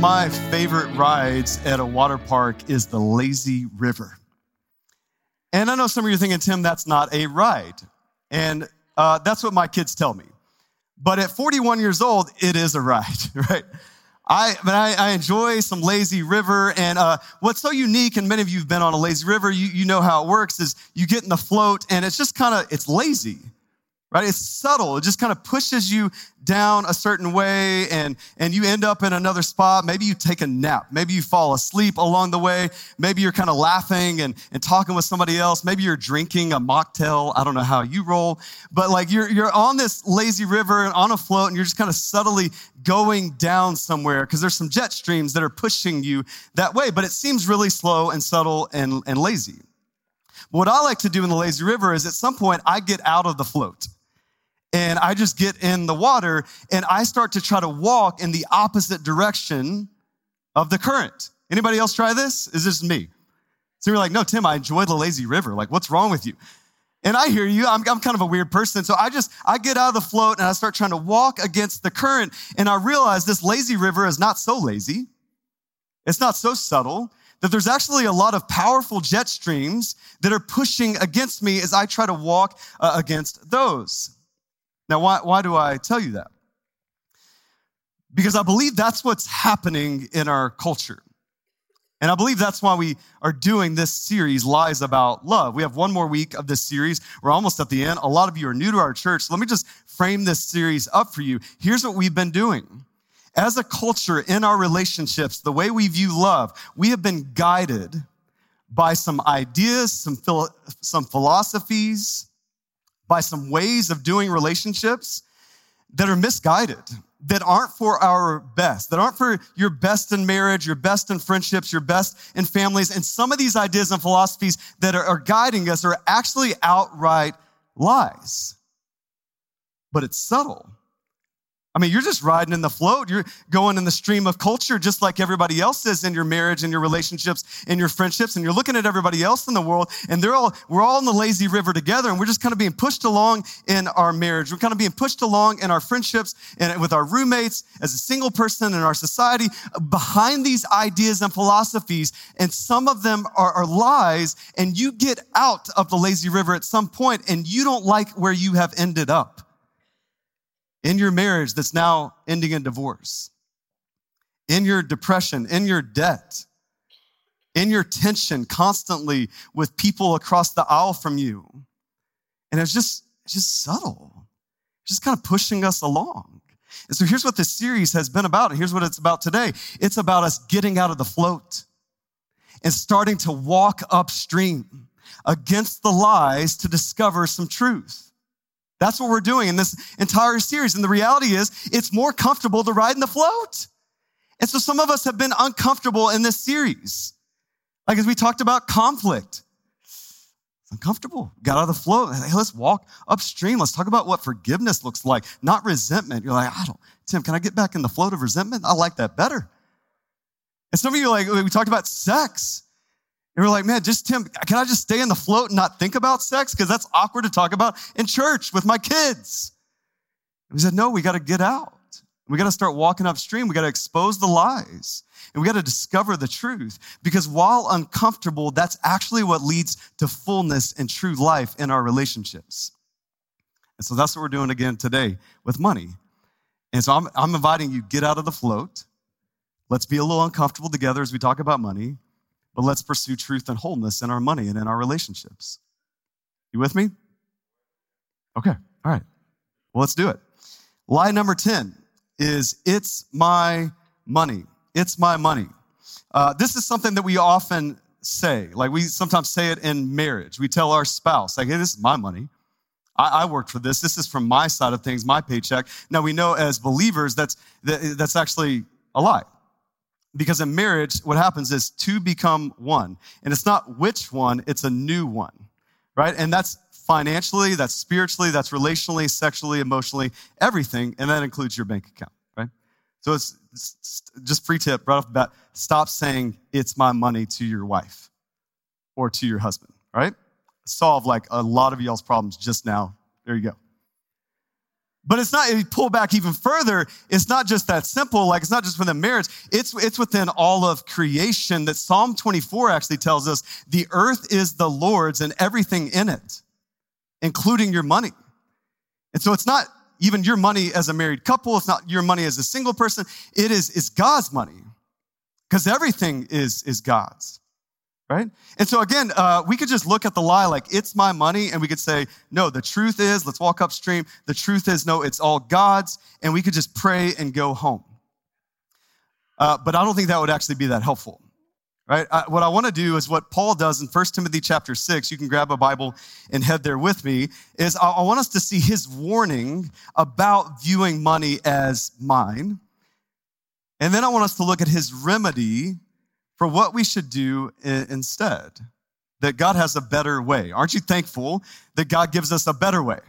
my favorite rides at a water park is the lazy river. And I know some of you are thinking, Tim, that's not a ride. And uh, that's what my kids tell me. But at 41 years old, it is a ride, right? I, but I, I enjoy some lazy river. And uh, what's so unique, and many of you have been on a lazy river, you, you know how it works, is you get in the float and it's just kind of, it's lazy right? It's subtle. It just kind of pushes you down a certain way and, and you end up in another spot. Maybe you take a nap. Maybe you fall asleep along the way. Maybe you're kind of laughing and, and talking with somebody else. Maybe you're drinking a mocktail. I don't know how you roll, but like you're, you're on this lazy river and on a float and you're just kind of subtly going down somewhere because there's some jet streams that are pushing you that way, but it seems really slow and subtle and, and lazy. What I like to do in the lazy river is at some point I get out of the float and I just get in the water and I start to try to walk in the opposite direction of the current. Anybody else try this? Is this me? So you're like, no, Tim, I enjoy the lazy river. Like, what's wrong with you? And I hear you. I'm, I'm kind of a weird person. So I just, I get out of the float and I start trying to walk against the current. And I realize this lazy river is not so lazy. It's not so subtle that there's actually a lot of powerful jet streams that are pushing against me as I try to walk uh, against those. Now, why, why do I tell you that? Because I believe that's what's happening in our culture. And I believe that's why we are doing this series, Lies About Love. We have one more week of this series. We're almost at the end. A lot of you are new to our church. So let me just frame this series up for you. Here's what we've been doing. As a culture in our relationships, the way we view love, we have been guided by some ideas, some, philo- some philosophies, by some ways of doing relationships that are misguided, that aren't for our best, that aren't for your best in marriage, your best in friendships, your best in families. And some of these ideas and philosophies that are, are guiding us are actually outright lies. But it's subtle. I mean, you're just riding in the float. You're going in the stream of culture just like everybody else is in your marriage and your relationships and your friendships. And you're looking at everybody else in the world and they're all, we're all in the lazy river together and we're just kind of being pushed along in our marriage. We're kind of being pushed along in our friendships and with our roommates as a single person in our society behind these ideas and philosophies. And some of them are, are lies and you get out of the lazy river at some point and you don't like where you have ended up in your marriage that's now ending in divorce, in your depression, in your debt, in your tension constantly with people across the aisle from you. And it's just, it's just subtle, just kind of pushing us along. And so here's what this series has been about. And here's what it's about today. It's about us getting out of the float and starting to walk upstream against the lies to discover some truth. That's what we're doing in this entire series. And the reality is, it's more comfortable to ride in the float. And so some of us have been uncomfortable in this series. Like as we talked about conflict, it's uncomfortable. Got out of the float. Hey, let's walk upstream. Let's talk about what forgiveness looks like, not resentment. You're like, I don't, Tim, can I get back in the float of resentment? I like that better. And some of you are like, we talked about sex. And we're like, man, just Tim, can I just stay in the float and not think about sex? Because that's awkward to talk about in church with my kids. And we said, no, we got to get out. We got to start walking upstream. We got to expose the lies and we got to discover the truth because while uncomfortable, that's actually what leads to fullness and true life in our relationships. And so that's what we're doing again today with money. And so I'm, I'm inviting you, get out of the float. Let's be a little uncomfortable together as we talk about money but let's pursue truth and wholeness in our money and in our relationships. You with me? Okay, all right. Well, let's do it. Lie number 10 is it's my money. It's my money. Uh, this is something that we often say. Like we sometimes say it in marriage. We tell our spouse, like, hey, this is my money. I, I worked for this. This is from my side of things, my paycheck. Now we know as believers that's, that, that's actually a lie. Because in marriage, what happens is two become one. And it's not which one, it's a new one, right? And that's financially, that's spiritually, that's relationally, sexually, emotionally, everything. And that includes your bank account, right? So it's, it's just free tip right off the bat stop saying it's my money to your wife or to your husband, right? Solve like a lot of y'all's problems just now. There you go. But it's not, if you pull back even further, it's not just that simple. Like it's not just within marriage. It's, it's within all of creation that Psalm 24 actually tells us the earth is the Lord's and everything in it, including your money. And so it's not even your money as a married couple. It's not your money as a single person. It is, is God's money because everything is, is God's right? And so again, uh, we could just look at the lie like it's my money, and we could say, no, the truth is, let's walk upstream. The truth is, no, it's all God's, and we could just pray and go home. Uh, but I don't think that would actually be that helpful. Right? I, what I want to do is what Paul does in 1 Timothy chapter 6. You can grab a Bible and head there with me. Is I, I want us to see his warning about viewing money as mine. And then I want us to look at his remedy for what we should do instead. That God has a better way. Aren't you thankful that God gives us a better way?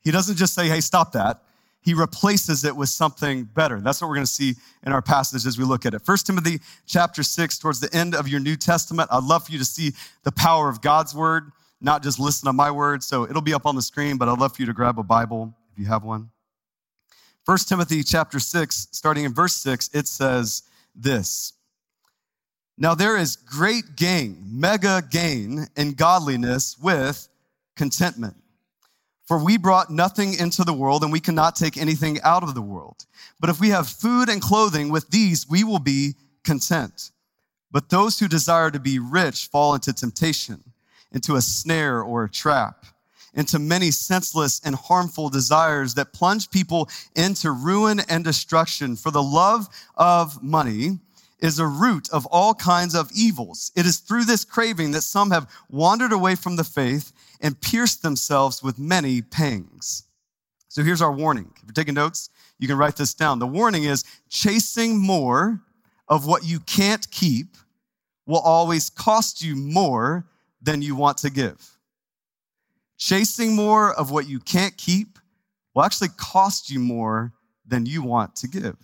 He doesn't just say, hey, stop that. He replaces it with something better. That's what we're going to see in our passage as we look at it. First Timothy chapter 6, towards the end of your New Testament. I'd love for you to see the power of God's word, not just listen to my word. So it'll be up on the screen, but I'd love for you to grab a Bible if you have one. First Timothy chapter 6, starting in verse 6, it says this. Now, there is great gain, mega gain in godliness with contentment. For we brought nothing into the world and we cannot take anything out of the world. But if we have food and clothing, with these we will be content. But those who desire to be rich fall into temptation, into a snare or a trap, into many senseless and harmful desires that plunge people into ruin and destruction. For the love of money, is a root of all kinds of evils. It is through this craving that some have wandered away from the faith and pierced themselves with many pangs. So here's our warning. If you're taking notes, you can write this down. The warning is chasing more of what you can't keep will always cost you more than you want to give. Chasing more of what you can't keep will actually cost you more than you want to give.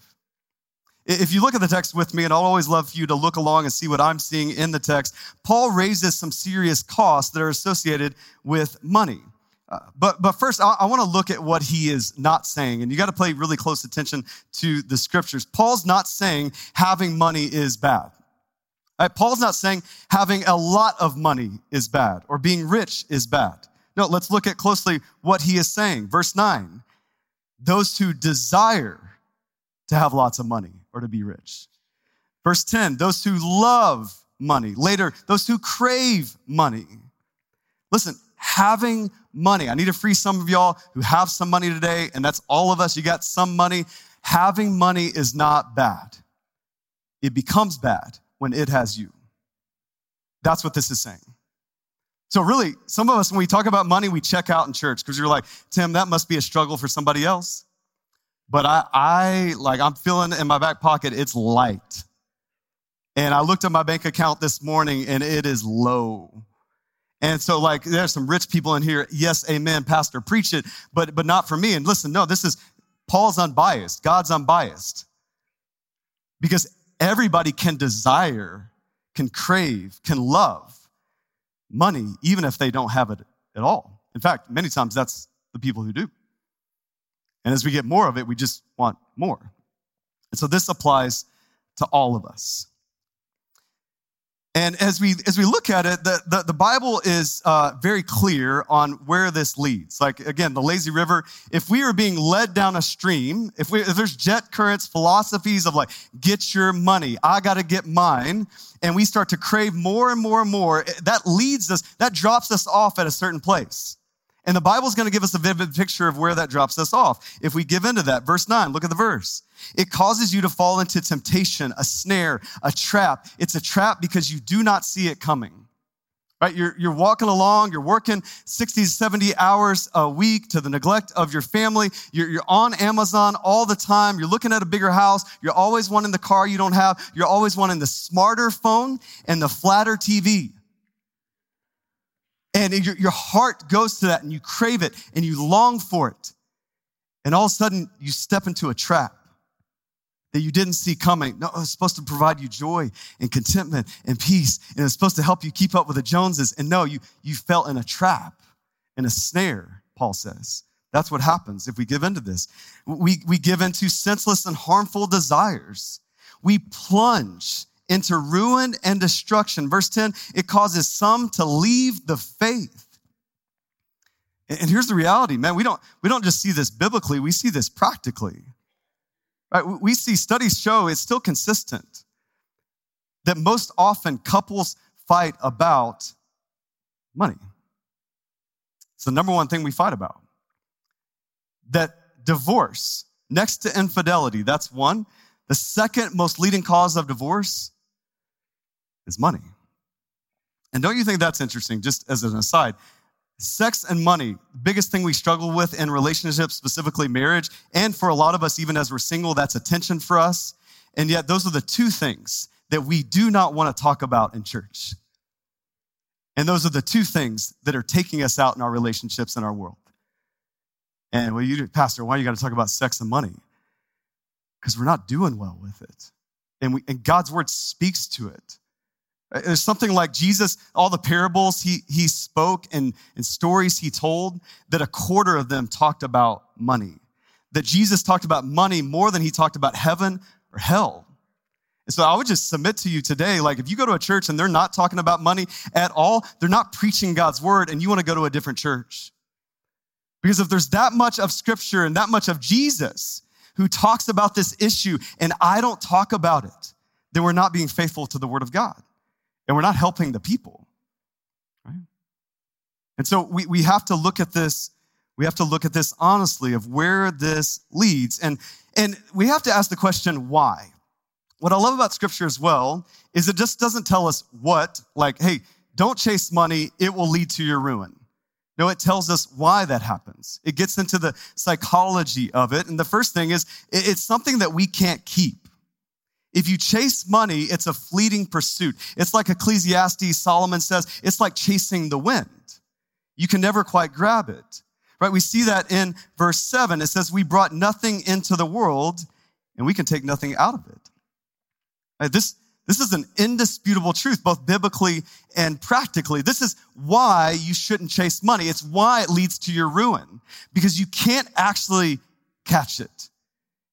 If you look at the text with me, and I'll always love for you to look along and see what I'm seeing in the text, Paul raises some serious costs that are associated with money. Uh, but, but first, I, I want to look at what he is not saying. And you got to pay really close attention to the scriptures. Paul's not saying having money is bad. Right? Paul's not saying having a lot of money is bad or being rich is bad. No, let's look at closely what he is saying. Verse 9 those who desire to have lots of money or to be rich. Verse 10, those who love money. Later, those who crave money. Listen, having money. I need to free some of y'all who have some money today, and that's all of us. You got some money. Having money is not bad. It becomes bad when it has you. That's what this is saying. So, really, some of us, when we talk about money, we check out in church because you're like, Tim, that must be a struggle for somebody else. But I, I like, I'm feeling in my back pocket, it's light. And I looked at my bank account this morning and it is low. And so, like, there's some rich people in here. Yes, amen, pastor, preach it, but but not for me. And listen, no, this is Paul's unbiased. God's unbiased. Because everybody can desire, can crave, can love money, even if they don't have it at all. In fact, many times that's the people who do. And as we get more of it, we just want more. And so this applies to all of us. And as we as we look at it, the, the, the Bible is uh, very clear on where this leads. Like again, the lazy river. If we are being led down a stream, if we if there's jet currents, philosophies of like get your money, I got to get mine, and we start to crave more and more and more, that leads us, that drops us off at a certain place. And the Bible's going to give us a vivid picture of where that drops us off. If we give into that, verse 9, look at the verse. It causes you to fall into temptation, a snare, a trap. It's a trap because you do not see it coming. Right? You're, you're walking along, you're working 60, 70 hours a week to the neglect of your family. You're, you're on Amazon all the time. You're looking at a bigger house. You're always wanting the car you don't have. You're always wanting the smarter phone and the flatter TV. And your, your heart goes to that and you crave it and you long for it. And all of a sudden you step into a trap that you didn't see coming. No, it's supposed to provide you joy and contentment and peace. And it's supposed to help you keep up with the Joneses. And no, you, you fell in a trap, in a snare, Paul says. That's what happens if we give into this. We, we give into senseless and harmful desires. We plunge into ruin and destruction. Verse 10, it causes some to leave the faith. And here's the reality, man. We don't, we don't just see this biblically, we see this practically. Right? We see studies show it's still consistent that most often couples fight about money. It's the number one thing we fight about. That divorce, next to infidelity, that's one. The second most leading cause of divorce is money. And don't you think that's interesting? Just as an aside, sex and money, the biggest thing we struggle with in relationships, specifically marriage, and for a lot of us, even as we're single, that's attention for us. And yet, those are the two things that we do not want to talk about in church. And those are the two things that are taking us out in our relationships in our world. And well, you, Pastor, why you got to talk about sex and money? Because we're not doing well with it. And, we, and God's word speaks to it. There's something like Jesus, all the parables he, he spoke and, and stories he told, that a quarter of them talked about money. That Jesus talked about money more than he talked about heaven or hell. And so I would just submit to you today, like if you go to a church and they're not talking about money at all, they're not preaching God's word and you want to go to a different church. Because if there's that much of scripture and that much of Jesus who talks about this issue and I don't talk about it, then we're not being faithful to the word of God and we're not helping the people. Right? And so we, we have to look at this, we have to look at this honestly of where this leads. And, and we have to ask the question, why? What I love about scripture as well is it just doesn't tell us what, like, hey, don't chase money, it will lead to your ruin. No, it tells us why that happens. It gets into the psychology of it. And the first thing is it's something that we can't keep. If you chase money, it's a fleeting pursuit. It's like Ecclesiastes, Solomon says, it's like chasing the wind. You can never quite grab it. Right? We see that in verse 7. It says, We brought nothing into the world, and we can take nothing out of it. Right? This, this is an indisputable truth, both biblically and practically. This is why you shouldn't chase money. It's why it leads to your ruin, because you can't actually catch it.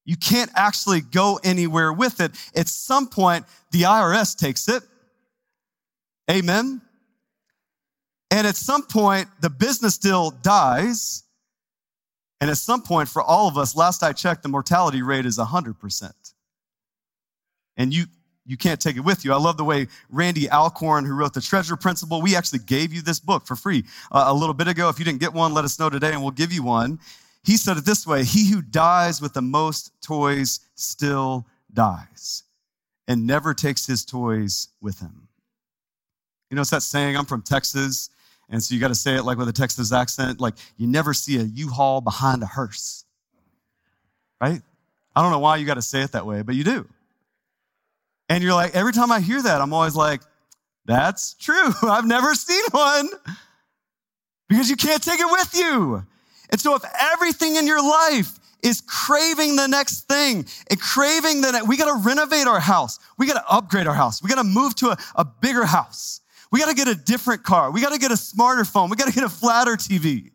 You can't actually go anywhere with it. At some point, the IRS takes it. Amen. And at some point, the business deal dies. And at some point, for all of us, last I checked, the mortality rate is 100%. And you, you can't take it with you. I love the way Randy Alcorn, who wrote the Treasure Principle, we actually gave you this book for free uh, a little bit ago. If you didn't get one, let us know today and we'll give you one. He said it this way He who dies with the most toys still dies and never takes his toys with him. You know, it's that saying, I'm from Texas, and so you got to say it like with a Texas accent, like you never see a U-Haul behind a hearse, right? I don't know why you got to say it that way, but you do. And you're like, every time I hear that, I'm always like, that's true. I've never seen one because you can't take it with you. And so if everything in your life is craving the next thing and craving the next, we got to renovate our house. We got to upgrade our house. We got to move to a, a bigger house. We got to get a different car. We got to get a smarter phone. We got to get a flatter TV.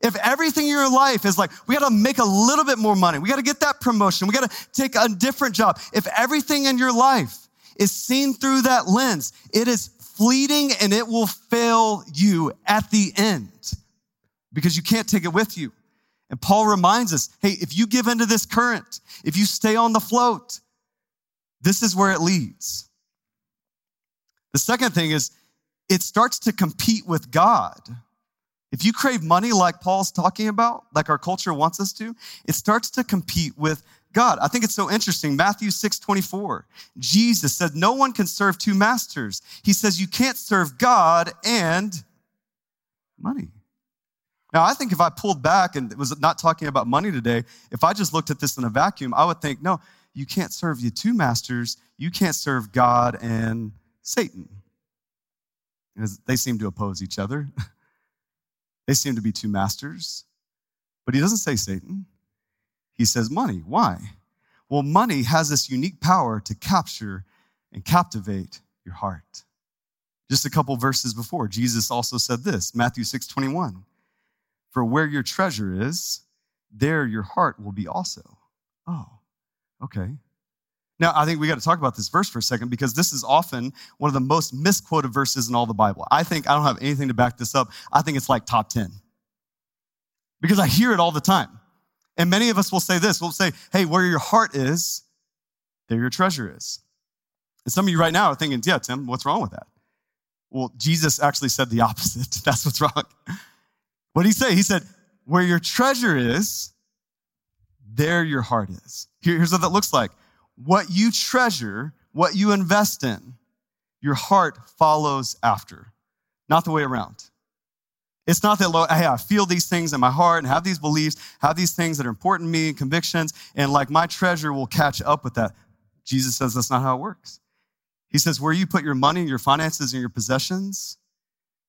If everything in your life is like, we got to make a little bit more money. We got to get that promotion. We got to take a different job. If everything in your life is seen through that lens, it is fleeting and it will fail you at the end because you can't take it with you. And Paul reminds us, hey, if you give into this current, if you stay on the float, this is where it leads. The second thing is it starts to compete with God. If you crave money like Paul's talking about, like our culture wants us to, it starts to compete with God. I think it's so interesting. Matthew 6 24. Jesus said, No one can serve two masters. He says, You can't serve God and money. Now, I think if I pulled back and was not talking about money today, if I just looked at this in a vacuum, I would think, no, you can't serve the two masters. You can't serve God and Satan. Because they seem to oppose each other. they seem to be two masters. But he doesn't say Satan. He says money. Why? Well, money has this unique power to capture and captivate your heart. Just a couple verses before, Jesus also said this Matthew 6 21. For where your treasure is, there your heart will be also. Oh, okay. Now, I think we got to talk about this verse for a second because this is often one of the most misquoted verses in all the Bible. I think I don't have anything to back this up. I think it's like top 10 because I hear it all the time. And many of us will say this we'll say, hey, where your heart is, there your treasure is. And some of you right now are thinking, yeah, Tim, what's wrong with that? Well, Jesus actually said the opposite. That's what's wrong. What did he say? He said, where your treasure is, there your heart is. here's what that looks like. What you treasure, what you invest in, your heart follows after, not the way around. It's not that, hey, I feel these things in my heart and have these beliefs, have these things that are important to me, and convictions, and like my treasure will catch up with that. Jesus says that's not how it works. He says, where you put your money, your finances, and your possessions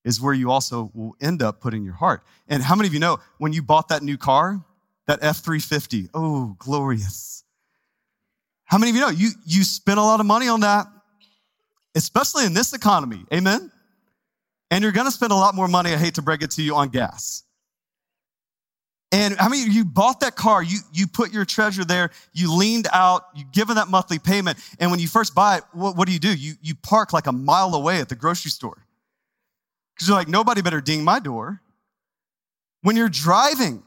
is where you also will end up putting your heart. And how many of you know when you bought that new car, that F 350? Oh, glorious. How many of you know you, you spent a lot of money on that, especially in this economy? Amen? And you're gonna spend a lot more money, I hate to break it to you, on gas. And I mean, you bought that car, you, you put your treasure there, you leaned out, you given that monthly payment. And when you first buy it, what, what do you do? You, you park like a mile away at the grocery store. Because you're like, nobody better ding my door. When you're driving,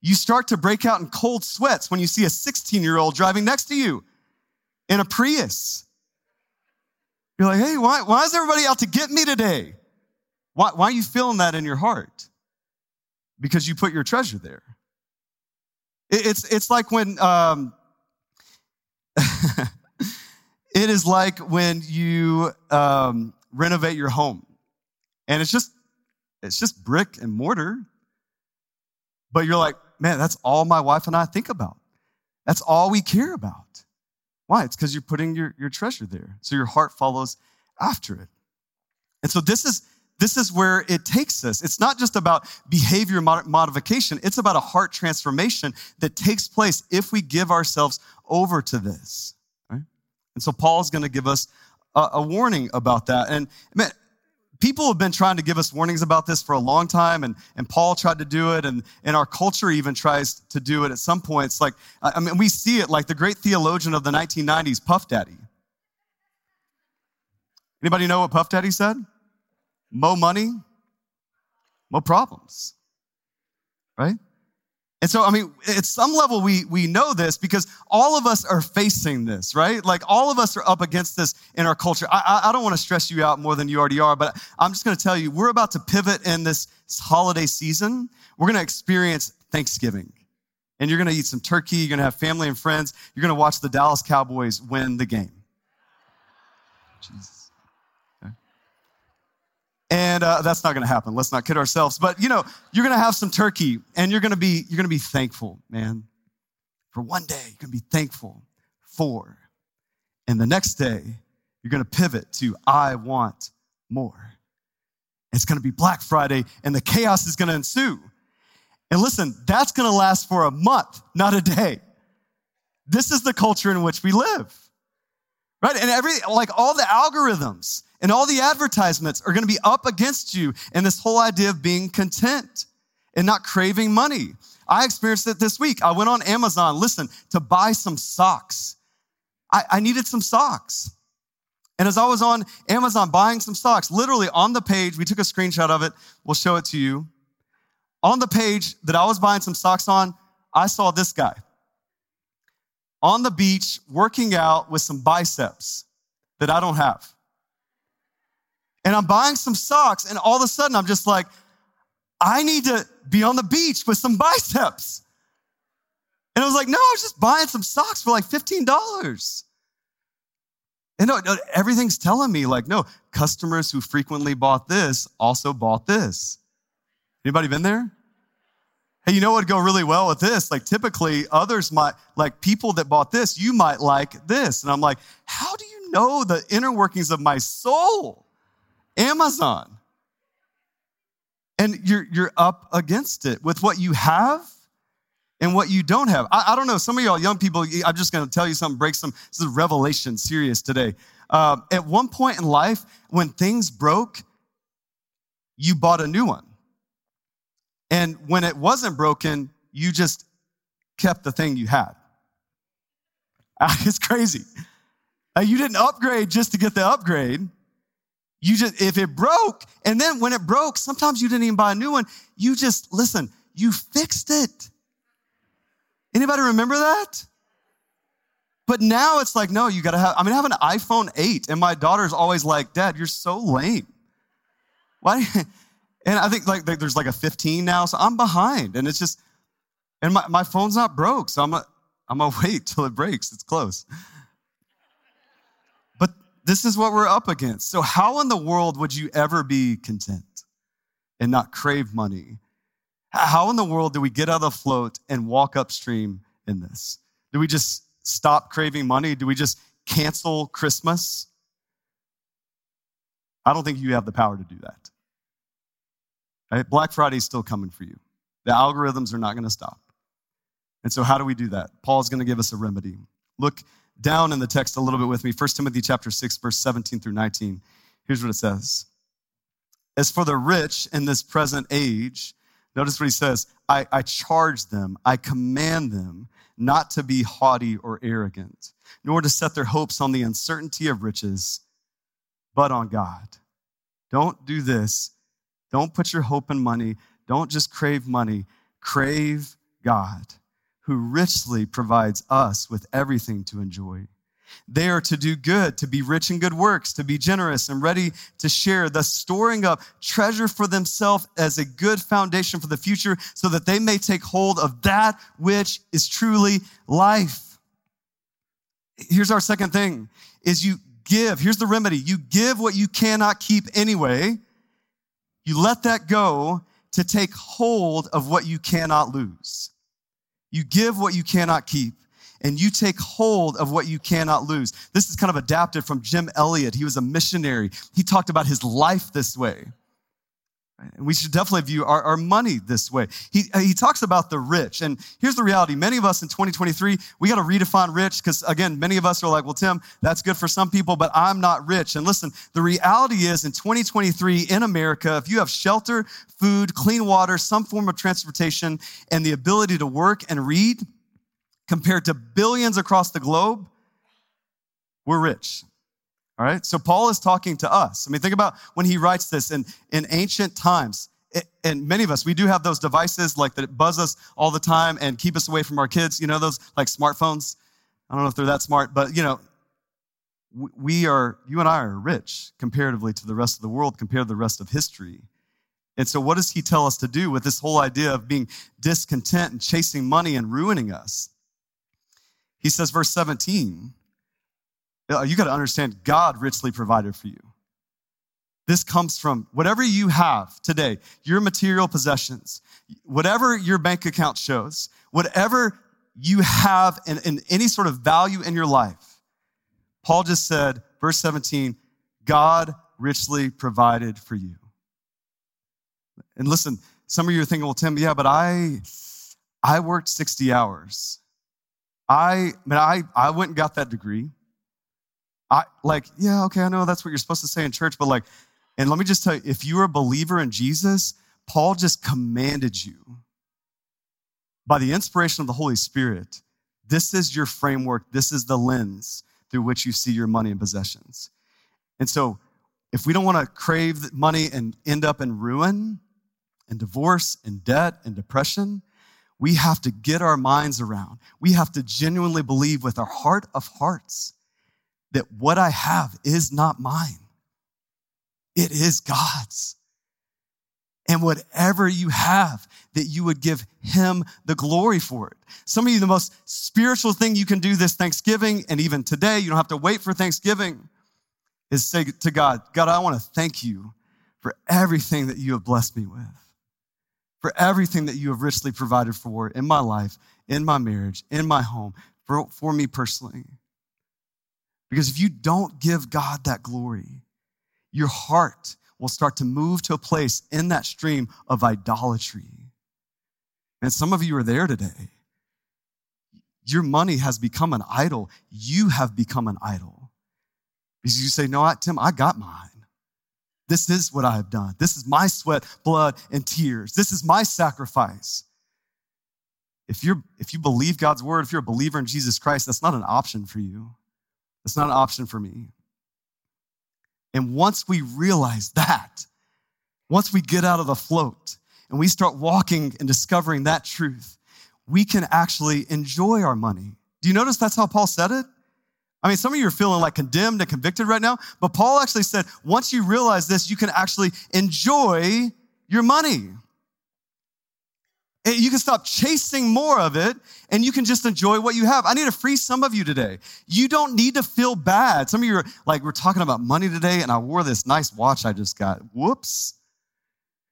you start to break out in cold sweats when you see a 16 year old driving next to you in a Prius. You're like, hey, why, why is everybody out to get me today? Why, why are you feeling that in your heart? because you put your treasure there. It's, it's like when, um, it is like when you um, renovate your home and it's just, it's just brick and mortar. But you're like, man, that's all my wife and I think about. That's all we care about. Why? It's because you're putting your, your treasure there. So your heart follows after it. And so this is this is where it takes us. It's not just about behavior modification, it's about a heart transformation that takes place if we give ourselves over to this. Right? And so Paul's going to give us a, a, warning about that. And man, people have been trying to give us warnings about this for a long time, and, and Paul tried to do it, and, and our culture even tries to do it at some points. Like, I mean, we see it like the great theologian of the 1990s, Puff Daddy. Anybody know what Puff Daddy said? Mo money, more problems. Right? And so, I mean, at some level, we, we know this because all of us are facing this, right? Like all of us are up against this in our culture. I, I, I don't want to stress you out more than you already are, but I'm just going to tell you, we're about to pivot in this holiday season. We're going to experience Thanksgiving. And you're going to eat some turkey. You're going to have family and friends. You're going to watch the Dallas Cowboys win the game. Jesus. And uh, that's not going to happen. Let's not kid ourselves. But you know, you're going to have some turkey, and you're going to be you're going to be thankful, man. For one day, you're going to be thankful for, and the next day, you're going to pivot to I want more. It's going to be Black Friday, and the chaos is going to ensue. And listen, that's going to last for a month, not a day. This is the culture in which we live. Right? And every, like all the algorithms and all the advertisements are going to be up against you and this whole idea of being content and not craving money. I experienced it this week. I went on Amazon, listen, to buy some socks. I, I needed some socks. And as I was on Amazon buying some socks, literally on the page, we took a screenshot of it. We'll show it to you. On the page that I was buying some socks on, I saw this guy on the beach working out with some biceps that I don't have. And I'm buying some socks, and all of a sudden I'm just like, I need to be on the beach with some biceps. And I was like, no, I was just buying some socks for like $15. And no, no, everything's telling me like, no, customers who frequently bought this also bought this. Anybody been there? Hey, you know what would go really well with this? Like typically others might, like people that bought this, you might like this. And I'm like, how do you know the inner workings of my soul? Amazon. And you're, you're up against it with what you have and what you don't have. I, I don't know. Some of y'all young people, I'm just going to tell you something, break some, this is revelation serious today. Uh, at one point in life, when things broke, you bought a new one. And when it wasn't broken, you just kept the thing you had. It's crazy. You didn't upgrade just to get the upgrade. You just, if it broke, and then when it broke, sometimes you didn't even buy a new one. You just, listen, you fixed it. Anybody remember that? But now it's like, no, you gotta have, I mean, I have an iPhone 8, and my daughter's always like, Dad, you're so lame. Why? And I think like there's like a 15 now, so I'm behind. And it's just, and my, my phone's not broke, so I'm a, I'm gonna wait till it breaks. It's close. But this is what we're up against. So, how in the world would you ever be content and not crave money? How in the world do we get out of the float and walk upstream in this? Do we just stop craving money? Do we just cancel Christmas? I don't think you have the power to do that. Right? Black Friday is still coming for you. The algorithms are not going to stop. And so, how do we do that? Paul's going to give us a remedy. Look down in the text a little bit with me. 1 Timothy chapter 6, verse 17 through 19. Here's what it says. As for the rich in this present age, notice what he says I, I charge them, I command them not to be haughty or arrogant, nor to set their hopes on the uncertainty of riches, but on God. Don't do this. Don't put your hope in money. Don't just crave money. Crave God who richly provides us with everything to enjoy. They are to do good, to be rich in good works, to be generous and ready to share, thus storing up treasure for themselves as a good foundation for the future so that they may take hold of that which is truly life. Here's our second thing is you give. Here's the remedy. You give what you cannot keep anyway. You let that go to take hold of what you cannot lose. You give what you cannot keep and you take hold of what you cannot lose. This is kind of adapted from Jim Elliot. He was a missionary. He talked about his life this way. And we should definitely view our, our money this way. He, he talks about the rich. And here's the reality many of us in 2023, we got to redefine rich because, again, many of us are like, well, Tim, that's good for some people, but I'm not rich. And listen, the reality is in 2023 in America, if you have shelter, food, clean water, some form of transportation, and the ability to work and read compared to billions across the globe, we're rich. All right. So Paul is talking to us. I mean, think about when he writes this in, in ancient times. And many of us, we do have those devices like that buzz us all the time and keep us away from our kids. You know, those like smartphones. I don't know if they're that smart, but you know, we are, you and I are rich comparatively to the rest of the world, compared to the rest of history. And so, what does he tell us to do with this whole idea of being discontent and chasing money and ruining us? He says, verse 17, uh, you got to understand God richly provided for you. This comes from whatever you have today, your material possessions, whatever your bank account shows, whatever you have in, in any sort of value in your life. Paul just said, verse 17, God richly provided for you. And listen, some of you are thinking, well, Tim, yeah, but I, I worked 60 hours. I, I mean, I, I went and got that degree. I like, yeah, okay, I know that's what you're supposed to say in church, but like, and let me just tell you, if you're a believer in Jesus, Paul just commanded you by the inspiration of the Holy Spirit. This is your framework. This is the lens through which you see your money and possessions. And so, if we don't want to crave money and end up in ruin and divorce and debt and depression, we have to get our minds around. We have to genuinely believe with our heart of hearts that what I have is not mine. It is God's. And whatever you have, that you would give him the glory for it. Some of you, the most spiritual thing you can do this Thanksgiving, and even today, you don't have to wait for Thanksgiving, is say to God, God, I want to thank you for everything that you have blessed me with, for everything that you have richly provided for in my life, in my marriage, in my home, for, for me personally. Because if you don't give God that glory, your heart will start to move to a place in that stream of idolatry. And some of you are there today. Your money has become an idol. You have become an idol. Because you say, No, Tim, I got mine. This is what I have done. This is my sweat, blood, and tears. This is my sacrifice. If, you're, if you believe God's word, if you're a believer in Jesus Christ, that's not an option for you. That's not an option for me. And once we realize that, once we get out of the float and we start walking and discovering that truth, we can actually enjoy our money. Do you notice that's how Paul said it? I mean, some of you are feeling like condemned and convicted right now, but Paul actually said, once you realize this, you can actually enjoy your money. You can stop chasing more of it and you can just enjoy what you have. I need to free some of you today. You don't need to feel bad. Some of you are like, we're talking about money today and I wore this nice watch I just got. Whoops.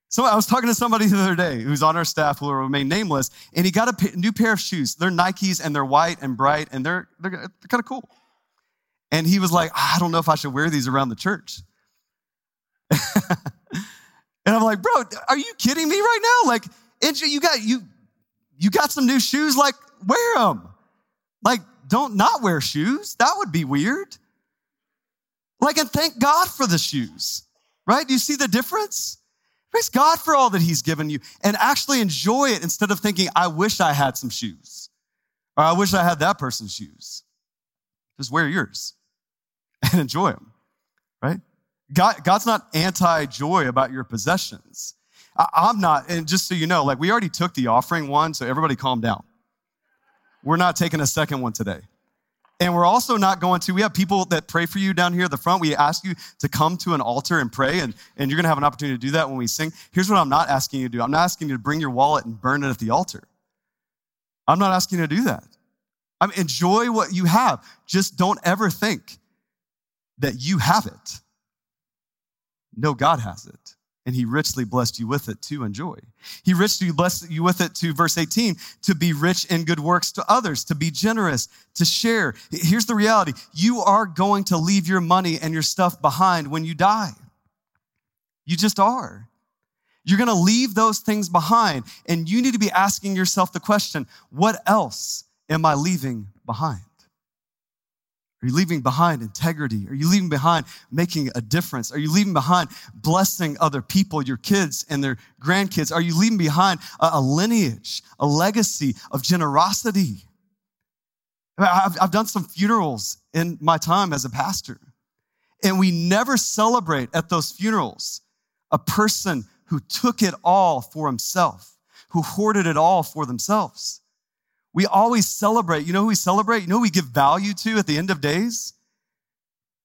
So I was talking to somebody the other day who's on our staff who will remain nameless, and he got a new pair of shoes. They're Nikes and they're white and bright and they're, they're, they're kind of cool. And he was like, I don't know if I should wear these around the church. and I'm like, bro, are you kidding me right now? Like, you got you you got some new shoes, like wear them. Like, don't not wear shoes. That would be weird. Like, and thank God for the shoes, right? Do you see the difference? Praise God for all that He's given you and actually enjoy it instead of thinking, I wish I had some shoes or I wish I had that person's shoes. Just wear yours and enjoy them, right? God, God's not anti joy about your possessions. I, am not, and just so you know, like we already took the offering one, so everybody calm down. We're not taking a second one today. And we're also not going to, we have people that pray for you down here at the front. We ask you to come to an altar and pray, and, and you're going to have an opportunity to do that when we sing. Here's what I'm not asking you to do I'm not asking you to bring your wallet and burn it at the altar. I'm not asking you to do that. I mean, enjoy what you have. Just don't ever think that you have it. No, God has it and he richly blessed you with it to enjoy. He richly blessed you with it to verse 18 to be rich in good works to others, to be generous, to share. Here's the reality you are going to leave your money and your stuff behind when you die. You just are. You're going to leave those things behind, and you need to be asking yourself the question what else am I leaving behind? Are you leaving behind integrity? Are you leaving behind making a difference? Are you leaving behind blessing other people, your kids and their grandkids? Are you leaving behind a, lineage, a legacy of generosity? I've, I've done some funerals in my time as a pastor, and we never celebrate at those funerals a person who took it all for himself, who hoarded it all for themselves. We always celebrate. You know who we celebrate? You know who we give value to at the end of days?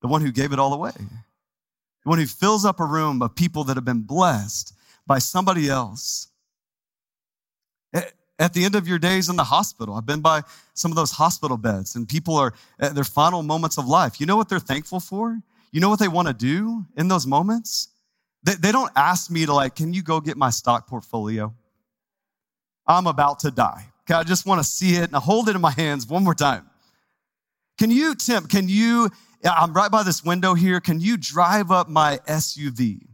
The one who gave it all away. The one who fills up a room of people that have been blessed by somebody else. At the end of your days in the hospital, I've been by some of those hospital beds, and people are at their final moments of life. You know what they're thankful for? You know what they want to do in those moments? They, they don't ask me to, like, can you go get my stock portfolio? I'm about to die. I just want to see it and I hold it in my hands one more time. Can you, Tim, can you, I'm right by this window here. Can you drive up my SUV?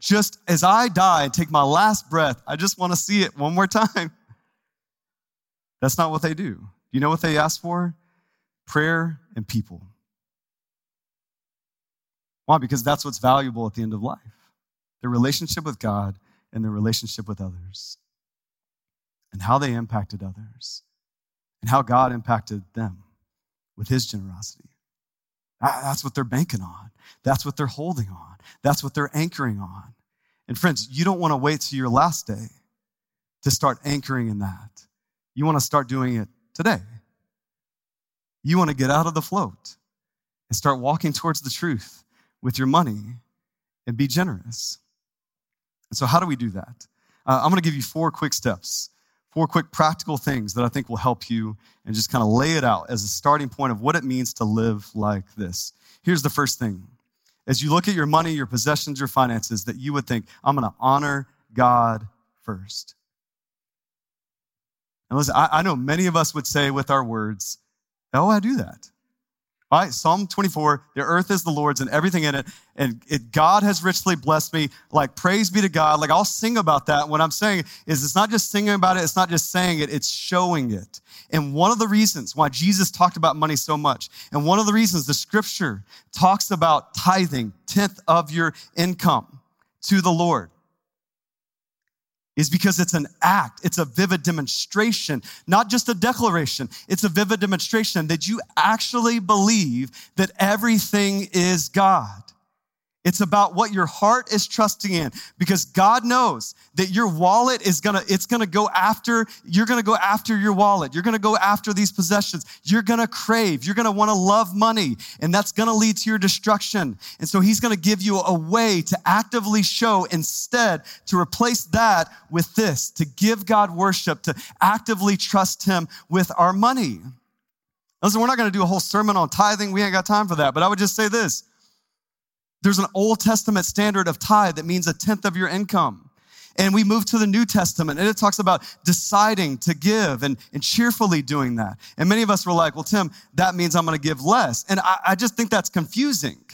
Just as I die and take my last breath, I just want to see it one more time. That's not what they do. You know what they ask for? Prayer and people. Why? Because that's what's valuable at the end of life their relationship with God and their relationship with others and how they impacted others and how God impacted them with his generosity. That's what they're banking on. That's what they're holding on. That's what they're anchoring on. And friends, you don't want to wait till your last day to start anchoring in that. You want to start doing it today. You want to get out of the float and start walking towards the truth with your money and be generous. And so, how do we do that? Uh, I'm going to give you four quick steps four quick practical things that I think will help you and just kind of lay it out as a starting point of what it means to live like this. Here's the first thing. As you look at your money, your possessions, your finances, that you would think, I'm going to honor God first. And listen, I, I know many of us would say with our words, Oh, I do that. Right? Psalm 24, the earth is the Lord's and everything in it. And it, God has richly blessed me. Like, praise be to God. Like, I'll sing about that. What I'm saying is it's not just singing about it. It's not just saying it. It's showing it. And one of the reasons why Jesus talked about money so much, and one of the reasons the scripture talks about tithing, tenth of your income to the Lord is because it's an act. It's a vivid demonstration, not just a declaration. It's a vivid demonstration that you actually believe that everything is God. It's about what your heart is trusting in because God knows that your wallet is gonna, it's gonna go after, you're gonna go after your wallet. You're gonna go after these possessions. You're gonna crave. You're gonna wanna love money and that's gonna lead to your destruction. And so he's gonna give you a way to actively show instead to replace that with this, to give God worship, to actively trust him with our money. Listen, we're not gonna do a whole sermon on tithing. We ain't got time for that, but I would just say this. There's an Old Testament standard of tithe that means a tenth of your income. And we move to the New Testament and it talks about deciding to give and, and cheerfully doing that. And many of us were like, well, Tim, that means I'm going to give less. And I, I just think that's confusing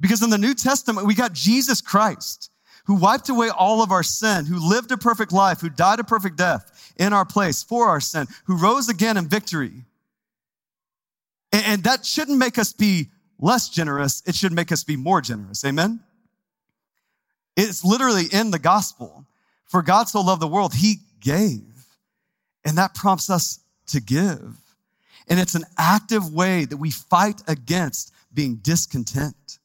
because in the New Testament, we got Jesus Christ who wiped away all of our sin, who lived a perfect life, who died a perfect death in our place for our sin, who rose again in victory. And, and that shouldn't make us be less generous, it should make us be more generous. Amen? It's literally in the gospel. For God so loved the world, he gave. And that prompts us to give. And it's an active way that we fight against being discontent.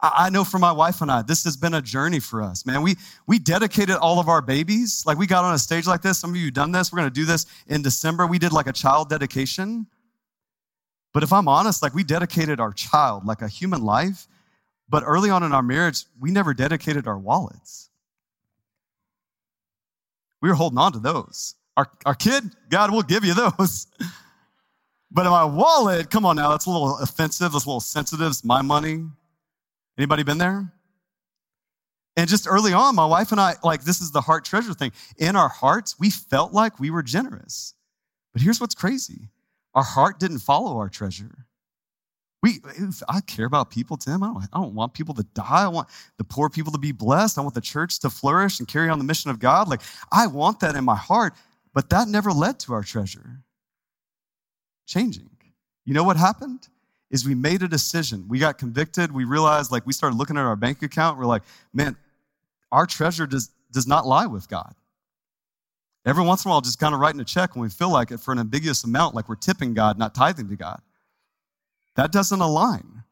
I know for my wife and I, this has been a journey for us, man. We, we dedicated all of our babies. Like we got on a stage like this. Some of you done this. We're going to do this in December. We did like a child dedication. But if I'm honest, like we dedicated our child, like a human life, but early on in our marriage, we never dedicated our wallets. We were holding on to those. Our, our kid, God will give you those. but in my wallet, come on now, that's a little offensive, that's a little sensitive. It's my money. Anybody been there? And just early on, my wife and I, like, this is the heart treasure thing. In our hearts, we felt like we were generous. But here's what's crazy our heart didn't follow our treasure. We, I care about people, Tim. I don't, I don't want people to die. I want the poor people to be blessed. I want the church to flourish and carry on the mission of God. Like, I want that in my heart, but that never led to our treasure changing. You know what happened? Is we made a decision. We got convicted. We realized, like, we started looking at our bank account. We're like, man, our treasure does, does not lie with God. Every once in a while, just kind of writing a check when we feel like it for an ambiguous amount, like we're tipping God, not tithing to God. That doesn't align.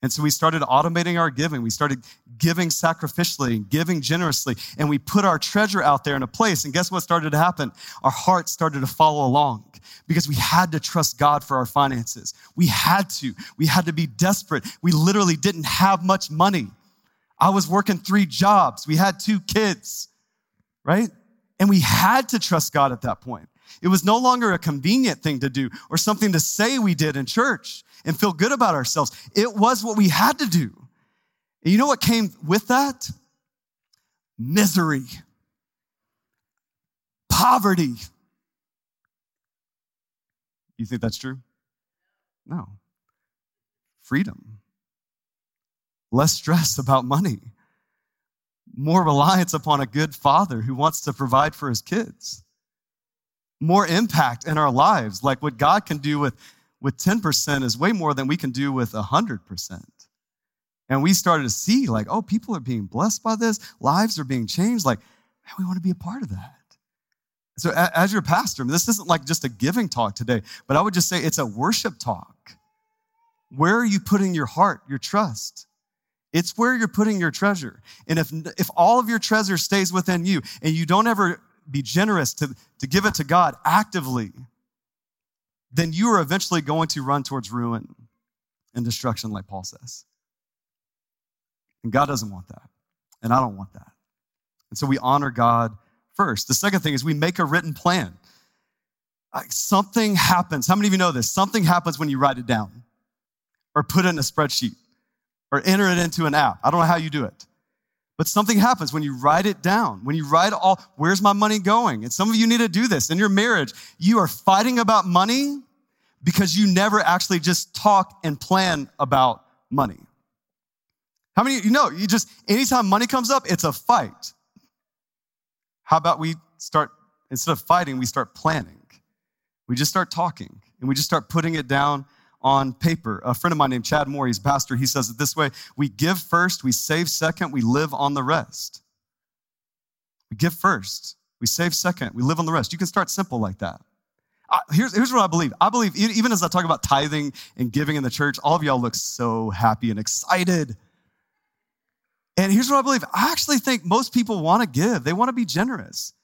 And so we started automating our giving. We started giving sacrificially, and giving generously, and we put our treasure out there in a place. And guess what started to happen? Our hearts started to follow along because we had to trust God for our finances. We had to. We had to be desperate. We literally didn't have much money. I was working three jobs. We had two kids, right? And we had to trust God at that point. It was no longer a convenient thing to do or something to say we did in church and feel good about ourselves. It was what we had to do. And you know what came with that? Misery, poverty. You think that's true? No. Freedom, less stress about money more reliance upon a good father who wants to provide for his kids, more impact in our lives. Like what God can do with, with 10% is way more than we can do with 100%. And we started to see, like, oh, people are being blessed by this, lives are being changed. Like, man, we want to be a part of that. So, as your pastor, this isn't like just a giving talk today, but I would just say it's a worship talk. Where are you putting your heart, your trust? It's where you're putting your treasure. And if, if all of your treasure stays within you and you don't ever be generous to, to give it to God actively, then you are eventually going to run towards ruin and destruction, like Paul says. And God doesn't want that. And I don't want that. And so we honor God first. The second thing is we make a written plan. Like something happens. How many of you know this? Something happens when you write it down or put it in a spreadsheet or enter it into an app. I don't know how you do it. But something happens when you write it down, when you write all, where's my money going? And some of you need to do this in your marriage. You are fighting about money because you never actually just talk and plan about money. How many you know? You just, anytime money comes up, it's a fight. How about we start, instead of fighting, we start planning? We just start talking and we just start putting it down on paper. A friend of mine named Chad Moore, he's a pastor, he says it this way We give first, we save second, we live on the rest. We give first, we save second, we live on the rest. You can start simple like that. Here's, here's what I believe. I believe, even as I talk about tithing and giving in the church, all of y'all look so happy and excited. And here's what I believe I actually think most people want to give, they want to be generous.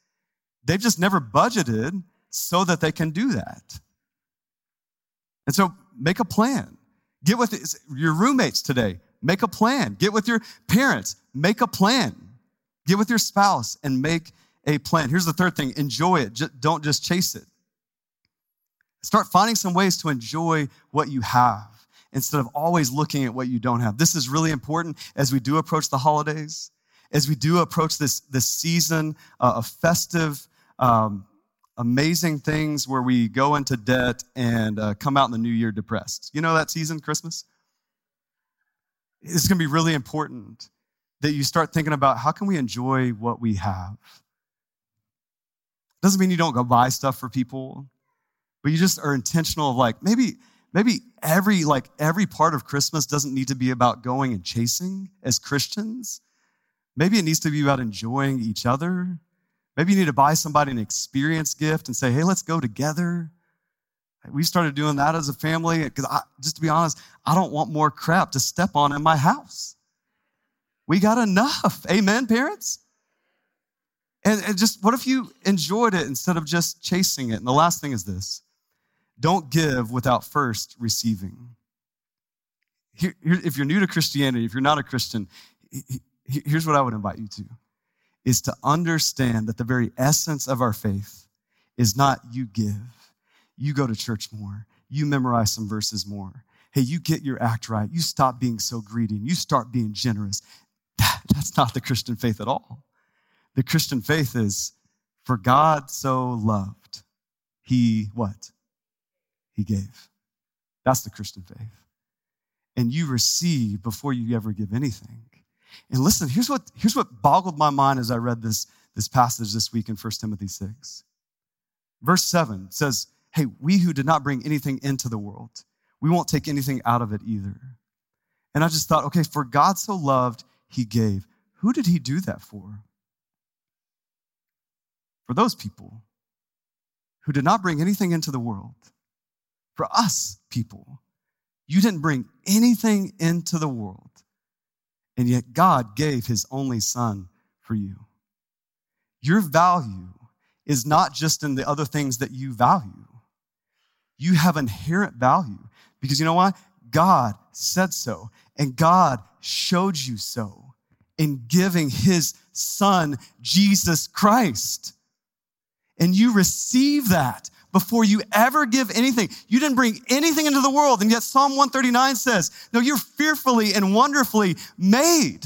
They've just never budgeted so that they can do that. And so make a plan. Get with your roommates today. Make a plan. Get with your parents. Make a plan. Get with your spouse and make a plan. Here's the third thing enjoy it. Just, don't just chase it. Start finding some ways to enjoy what you have instead of always looking at what you don't have. This is really important as we do approach the holidays, as we do approach this, this season uh, of festive, um, amazing things where we go into debt and uh, come out in the new year depressed. You know that season, Christmas? It's going to be really important that you start thinking about how can we enjoy what we have. Doesn't mean you don't go buy stuff for people, but you just are intentional of like maybe maybe every like every part of Christmas doesn't need to be about going and chasing as Christians. Maybe it needs to be about enjoying each other Maybe you need to buy somebody an experience gift and say, hey, let's go together. We started doing that as a family because, just to be honest, I don't want more crap to step on in my house. We got enough. Amen, parents? And, and just what if you enjoyed it instead of just chasing it? And the last thing is this don't give without first receiving. Here, if you're new to Christianity, if you're not a Christian, here's what I would invite you to is to understand that the very essence of our faith is not you give, you go to church more, you memorize some verses more. Hey, you get your act right. You stop being so greedy and you start being generous. That, that's not the Christian faith at all. The Christian faith is for God so loved, he what? He gave. That's the Christian faith. And you receive before you ever give anything. And listen, here's what, here's what boggled my mind as I read this, this passage this week in 1 Timothy 6. Verse 7 says, Hey, we who did not bring anything into the world, we won't take anything out of it either. And I just thought, okay, for God so loved, he gave. Who did he do that for? For those people who did not bring anything into the world. For us people, you didn't bring anything into the world. And yet God gave his only son for you. Your value is not just in the other things that you value. You have inherent value because you know what? God said so, and God showed you so in giving his son, Jesus Christ. And you receive that before you ever give anything. You didn't bring anything into the world. And yet Psalm 139 says, no, you're fearfully and wonderfully made.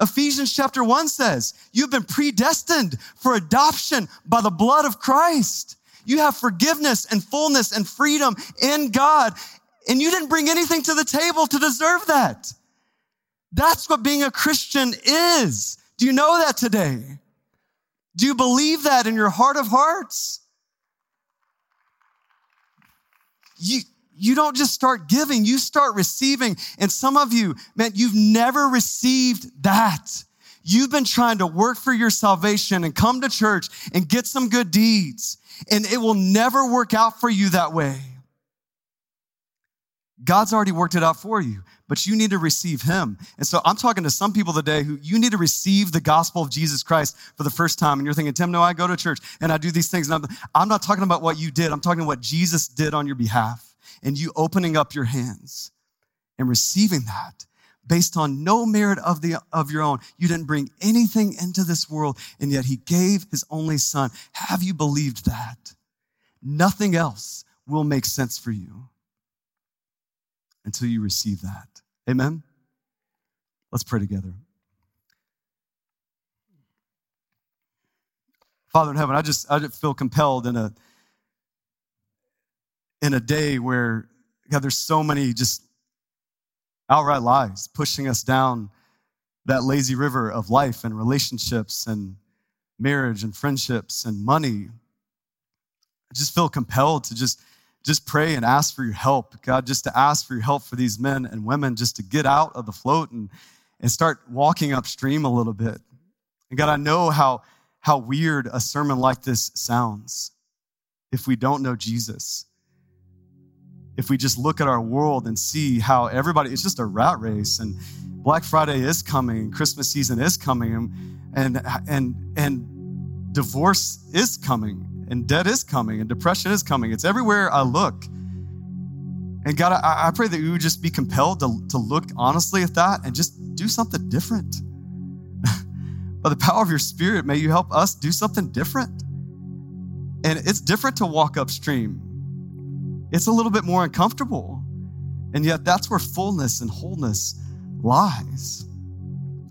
Ephesians chapter 1 says, you've been predestined for adoption by the blood of Christ. You have forgiveness and fullness and freedom in God. And you didn't bring anything to the table to deserve that. That's what being a Christian is. Do you know that today? Do you believe that in your heart of hearts? You, you don't just start giving, you start receiving. And some of you, man, you've never received that. You've been trying to work for your salvation and come to church and get some good deeds, and it will never work out for you that way. God's already worked it out for you, but you need to receive Him. And so I'm talking to some people today who you need to receive the gospel of Jesus Christ for the first time. And you're thinking, Tim, no, I go to church and I do these things. I'm, I'm not talking about what you did. I'm talking what Jesus did on your behalf and you opening up your hands and receiving that based on no merit of, the, of your own. You didn't bring anything into this world, and yet He gave His only Son. Have you believed that? Nothing else will make sense for you until you receive that. Amen? Let's pray together. Father in heaven, I just I just feel compelled in a in a day where, God, there's so many just outright lies pushing us down that lazy river of life and relationships and marriage and friendships and money. I just feel compelled to just just pray and ask for your help, God, just to ask for your help for these men and women just to get out of the float and, and start walking upstream a little bit. And God, I know how, how weird a sermon like this sounds if we don't know Jesus. If we just look at our world and see how everybody, it's just a rat race and Black Friday is coming, Christmas season is coming, and, and, and, and divorce is coming and debt is coming and depression is coming. It's everywhere I look. And God, I, I pray that we would just be compelled to, to look honestly at that and just do something different. By the power of your spirit, may you help us do something different. And it's different to walk upstream. It's a little bit more uncomfortable. And yet that's where fullness and wholeness lies.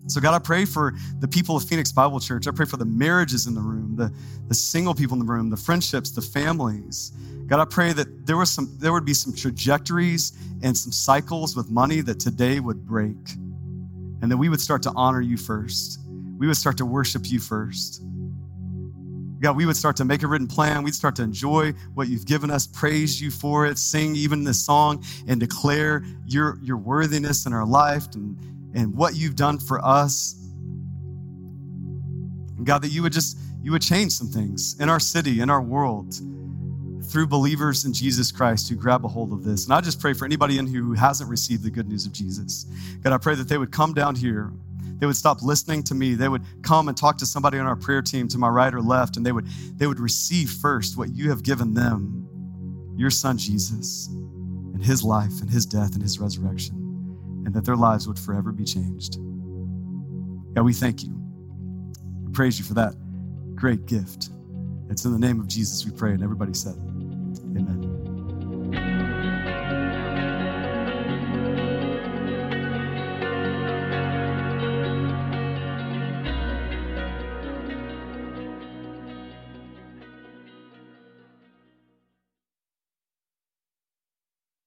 So, God, I pray for the people of Phoenix Bible Church. I pray for the marriages in the room, the, the single people in the room, the friendships, the families. God, I pray that there was some there would be some trajectories and some cycles with money that today would break. And that we would start to honor you first. We would start to worship you first. God, we would start to make a written plan. We'd start to enjoy what you've given us, praise you for it, sing even this song, and declare your, your worthiness in our life and, and what you've done for us. And God, that you would just, you would change some things in our city, in our world, through believers in Jesus Christ who grab a hold of this. And I just pray for anybody in here who hasn't received the good news of Jesus. God, I pray that they would come down here. They would stop listening to me. They would come and talk to somebody on our prayer team to my right or left, and they would, they would receive first what you have given them, your son Jesus, and his life and his death and his resurrection and that their lives would forever be changed. God, we thank you. We praise you for that great gift. It's in the name of Jesus we pray. And everybody said, Amen.